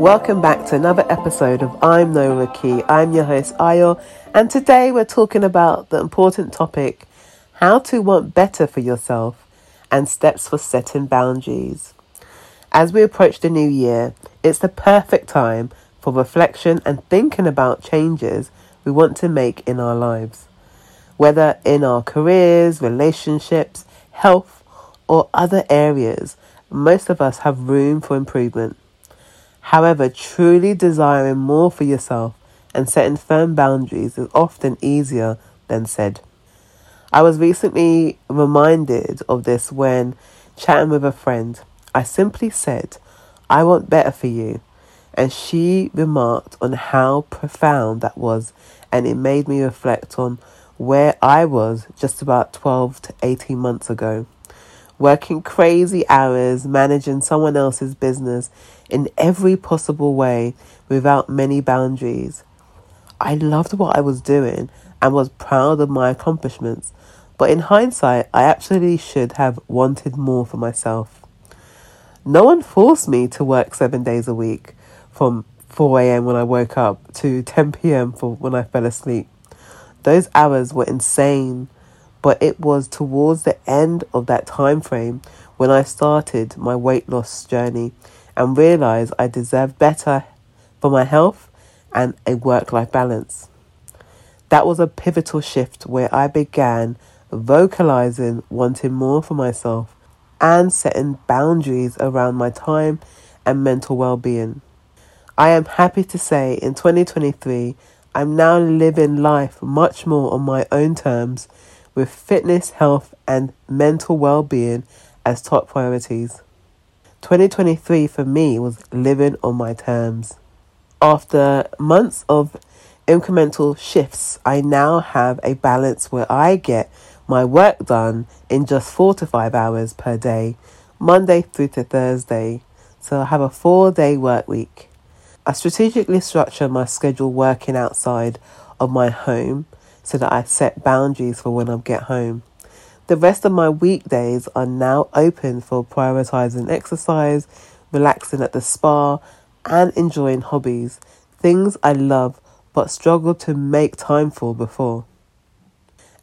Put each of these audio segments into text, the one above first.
Welcome back to another episode of I'm No Rookie. I'm your host Ayo, and today we're talking about the important topic how to want better for yourself and steps for setting boundaries. As we approach the new year, it's the perfect time for reflection and thinking about changes we want to make in our lives, whether in our careers, relationships, health, or other areas. Most of us have room for improvement. However, truly desiring more for yourself and setting firm boundaries is often easier than said. I was recently reminded of this when chatting with a friend. I simply said, I want better for you. And she remarked on how profound that was, and it made me reflect on where I was just about 12 to 18 months ago. Working crazy hours, managing someone else's business in every possible way without many boundaries. I loved what I was doing and was proud of my accomplishments, but in hindsight, I actually should have wanted more for myself. No one forced me to work seven days a week from 4 a.m. when I woke up to 10 p.m. for when I fell asleep. Those hours were insane, but it was towards the end of that time frame when I started my weight loss journey and realize I deserved better for my health and a work life balance. That was a pivotal shift where I began vocalizing wanting more for myself and setting boundaries around my time and mental well being. I am happy to say in 2023, I'm now living life much more on my own terms with fitness, health, and mental well being as top priorities. 2023 for me was living on my terms. After months of incremental shifts, I now have a balance where I get my work done in just four to five hours per day, Monday through to Thursday. So I have a four day work week. I strategically structure my schedule working outside of my home so that I set boundaries for when I get home. The rest of my weekdays are now open for prioritizing exercise, relaxing at the spa, and enjoying hobbies, things I love but struggled to make time for before.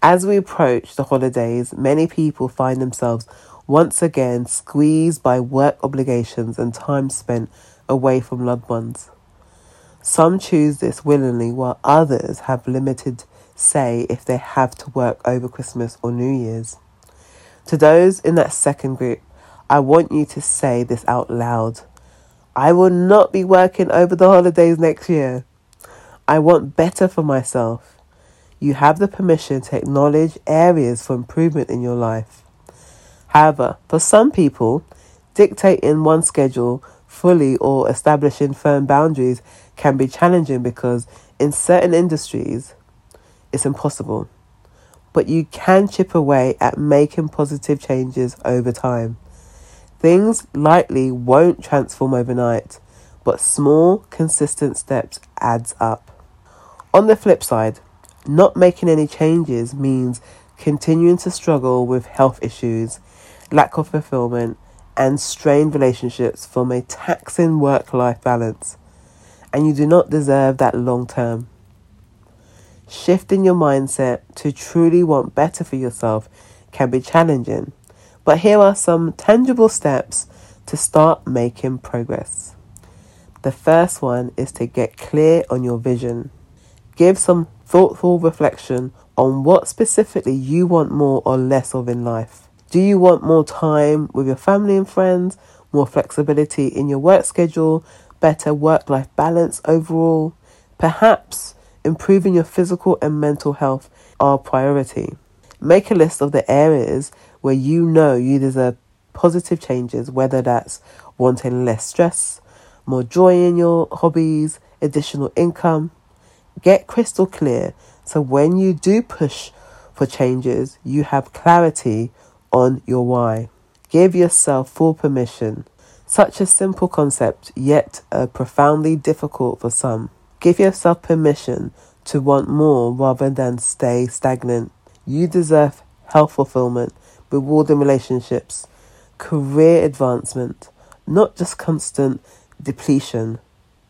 As we approach the holidays, many people find themselves once again squeezed by work obligations and time spent away from loved ones. Some choose this willingly, while others have limited say if they have to work over Christmas or New Year's. To those in that second group, I want you to say this out loud. I will not be working over the holidays next year. I want better for myself. You have the permission to acknowledge areas for improvement in your life. However, for some people, dictating one schedule fully or establishing firm boundaries can be challenging because in certain industries, it's impossible. But you can chip away at making positive changes over time. Things likely won't transform overnight, but small, consistent steps adds up. On the flip side, not making any changes means continuing to struggle with health issues, lack of fulfillment, and strained relationships from a taxing work life balance. And you do not deserve that long term. Shifting your mindset to truly want better for yourself can be challenging, but here are some tangible steps to start making progress. The first one is to get clear on your vision. Give some thoughtful reflection on what specifically you want more or less of in life. Do you want more time with your family and friends, more flexibility in your work schedule, better work life balance overall? Perhaps improving your physical and mental health are priority. Make a list of the areas where you know you deserve positive changes, whether that's wanting less stress, more joy in your hobbies, additional income, Get crystal clear so when you do push for changes, you have clarity on your why. Give yourself full permission. Such a simple concept, yet uh, profoundly difficult for some. Give yourself permission to want more rather than stay stagnant. You deserve health fulfillment, rewarding relationships, career advancement, not just constant depletion.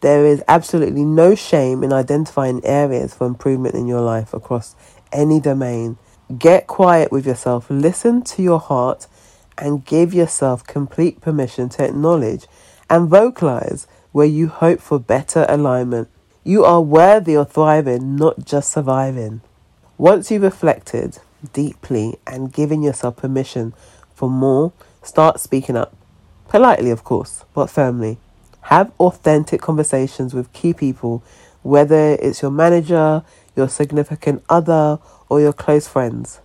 There is absolutely no shame in identifying areas for improvement in your life across any domain. Get quiet with yourself, listen to your heart, and give yourself complete permission to acknowledge and vocalize where you hope for better alignment. You are worthy of thriving, not just surviving. Once you've reflected deeply and given yourself permission for more, start speaking up. Politely, of course, but firmly. Have authentic conversations with key people, whether it's your manager, your significant other, or your close friends.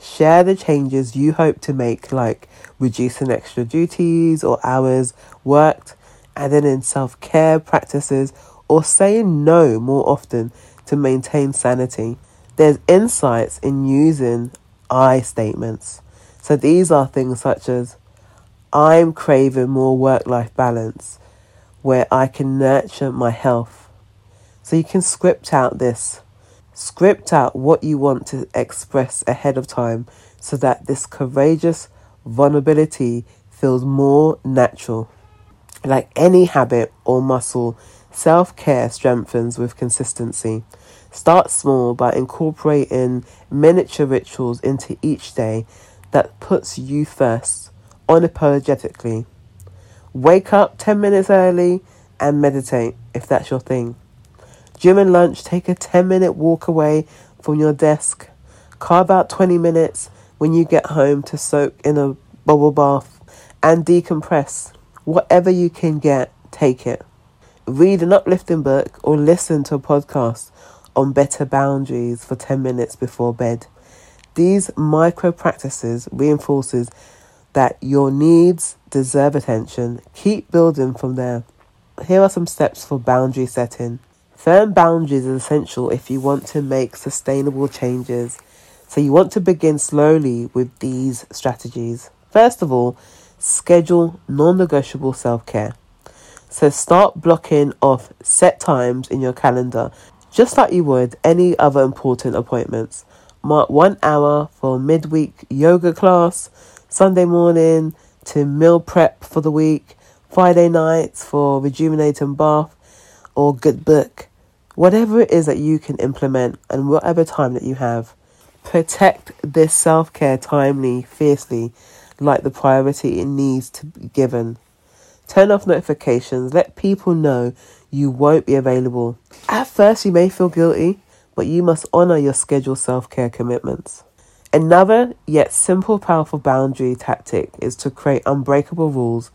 Share the changes you hope to make, like reducing extra duties or hours worked, adding in self care practices, or saying no more often to maintain sanity. There's insights in using I statements. So these are things such as I'm craving more work life balance where I can nurture my health. So you can script out this. Script out what you want to express ahead of time so that this courageous vulnerability feels more natural. Like any habit or muscle, self care strengthens with consistency. Start small by incorporating miniature rituals into each day that puts you first unapologetically. Wake up 10 minutes early and meditate if that's your thing. During lunch, take a 10 minute walk away from your desk. Carve out 20 minutes when you get home to soak in a bubble bath and decompress. Whatever you can get, take it. Read an uplifting book or listen to a podcast on better boundaries for 10 minutes before bed. These micro practices reinforces that your needs deserve attention. Keep building from there. Here are some steps for boundary setting. Firm boundaries is essential if you want to make sustainable changes. So you want to begin slowly with these strategies. First of all, schedule non-negotiable self-care. So start blocking off set times in your calendar, just like you would any other important appointments. Mark one hour for midweek yoga class, Sunday morning to meal prep for the week, Friday nights for rejuvenating bath or good book. Whatever it is that you can implement and whatever time that you have, protect this self care timely, fiercely, like the priority it needs to be given. Turn off notifications, let people know you won't be available. At first, you may feel guilty, but you must honor your scheduled self care commitments. Another yet simple, powerful boundary tactic is to create unbreakable rules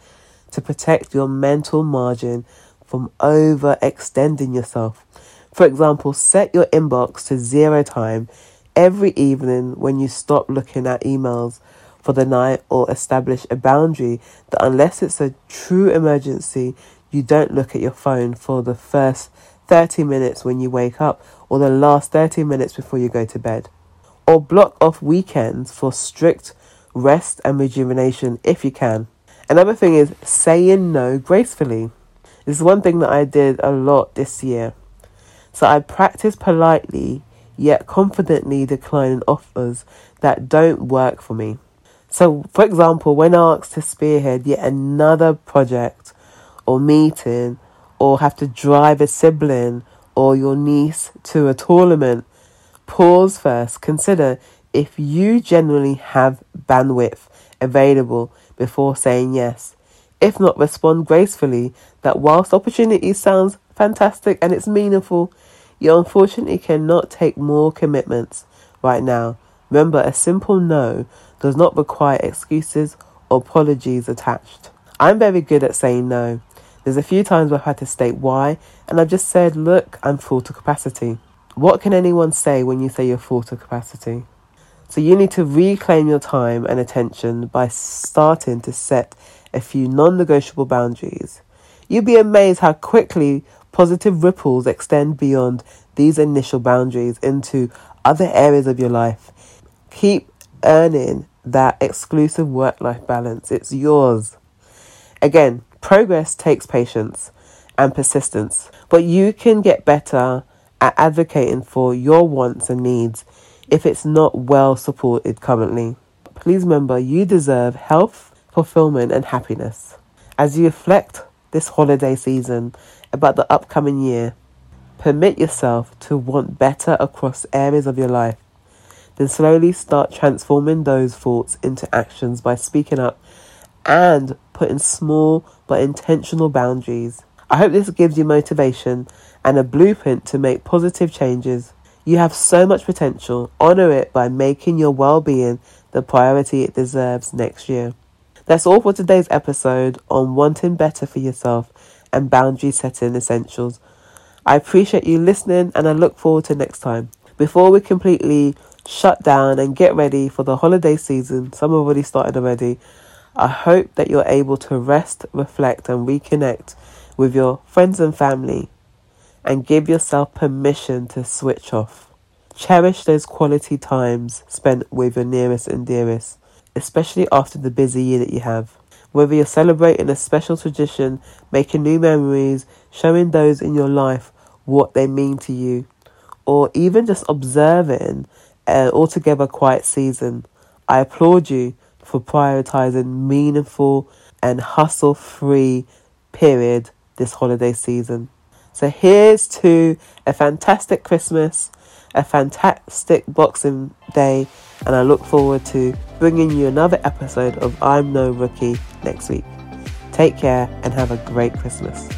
to protect your mental margin from overextending yourself. For example, set your inbox to zero time every evening when you stop looking at emails for the night or establish a boundary that unless it's a true emergency, you don't look at your phone for the first 30 minutes when you wake up or the last 30 minutes before you go to bed or block off weekends for strict rest and rejuvenation if you can. Another thing is saying no gracefully. This is one thing that I did a lot this year. So I practice politely yet confidently declining offers that don't work for me. So, for example, when asked to spearhead yet another project or meeting, or have to drive a sibling or your niece to a tournament, Pause first. Consider if you generally have bandwidth available before saying yes. If not, respond gracefully that whilst opportunity sounds fantastic and it's meaningful, you unfortunately cannot take more commitments right now. Remember, a simple no does not require excuses or apologies attached. I'm very good at saying no. There's a few times where I've had to state why, and I've just said, look, I'm full to capacity. What can anyone say when you say you're full to capacity? So you need to reclaim your time and attention by starting to set a few non negotiable boundaries. You'd be amazed how quickly positive ripples extend beyond these initial boundaries into other areas of your life. Keep earning that exclusive work life balance. It's yours. Again, progress takes patience and persistence, but you can get better at advocating for your wants and needs if it's not well supported currently. Please remember you deserve health, fulfillment, and happiness. As you reflect this holiday season about the upcoming year. Permit yourself to want better across areas of your life. Then slowly start transforming those thoughts into actions by speaking up and putting small but intentional boundaries. I hope this gives you motivation and a blueprint to make positive changes. You have so much potential. Honor it by making your well being the priority it deserves next year. That's all for today's episode on wanting better for yourself and boundary setting essentials. I appreciate you listening and I look forward to next time. Before we completely shut down and get ready for the holiday season, some have already started already. I hope that you're able to rest, reflect, and reconnect with your friends and family and give yourself permission to switch off. Cherish those quality times spent with your nearest and dearest, especially after the busy year that you have. Whether you're celebrating a special tradition, making new memories, showing those in your life what they mean to you, or even just observing an altogether quiet season, I applaud you for prioritizing meaningful and hustle free period this holiday season. So here's to a fantastic Christmas, a fantastic Boxing Day, and I look forward to bringing you another episode of I'm No Rookie next week. Take care and have a great Christmas.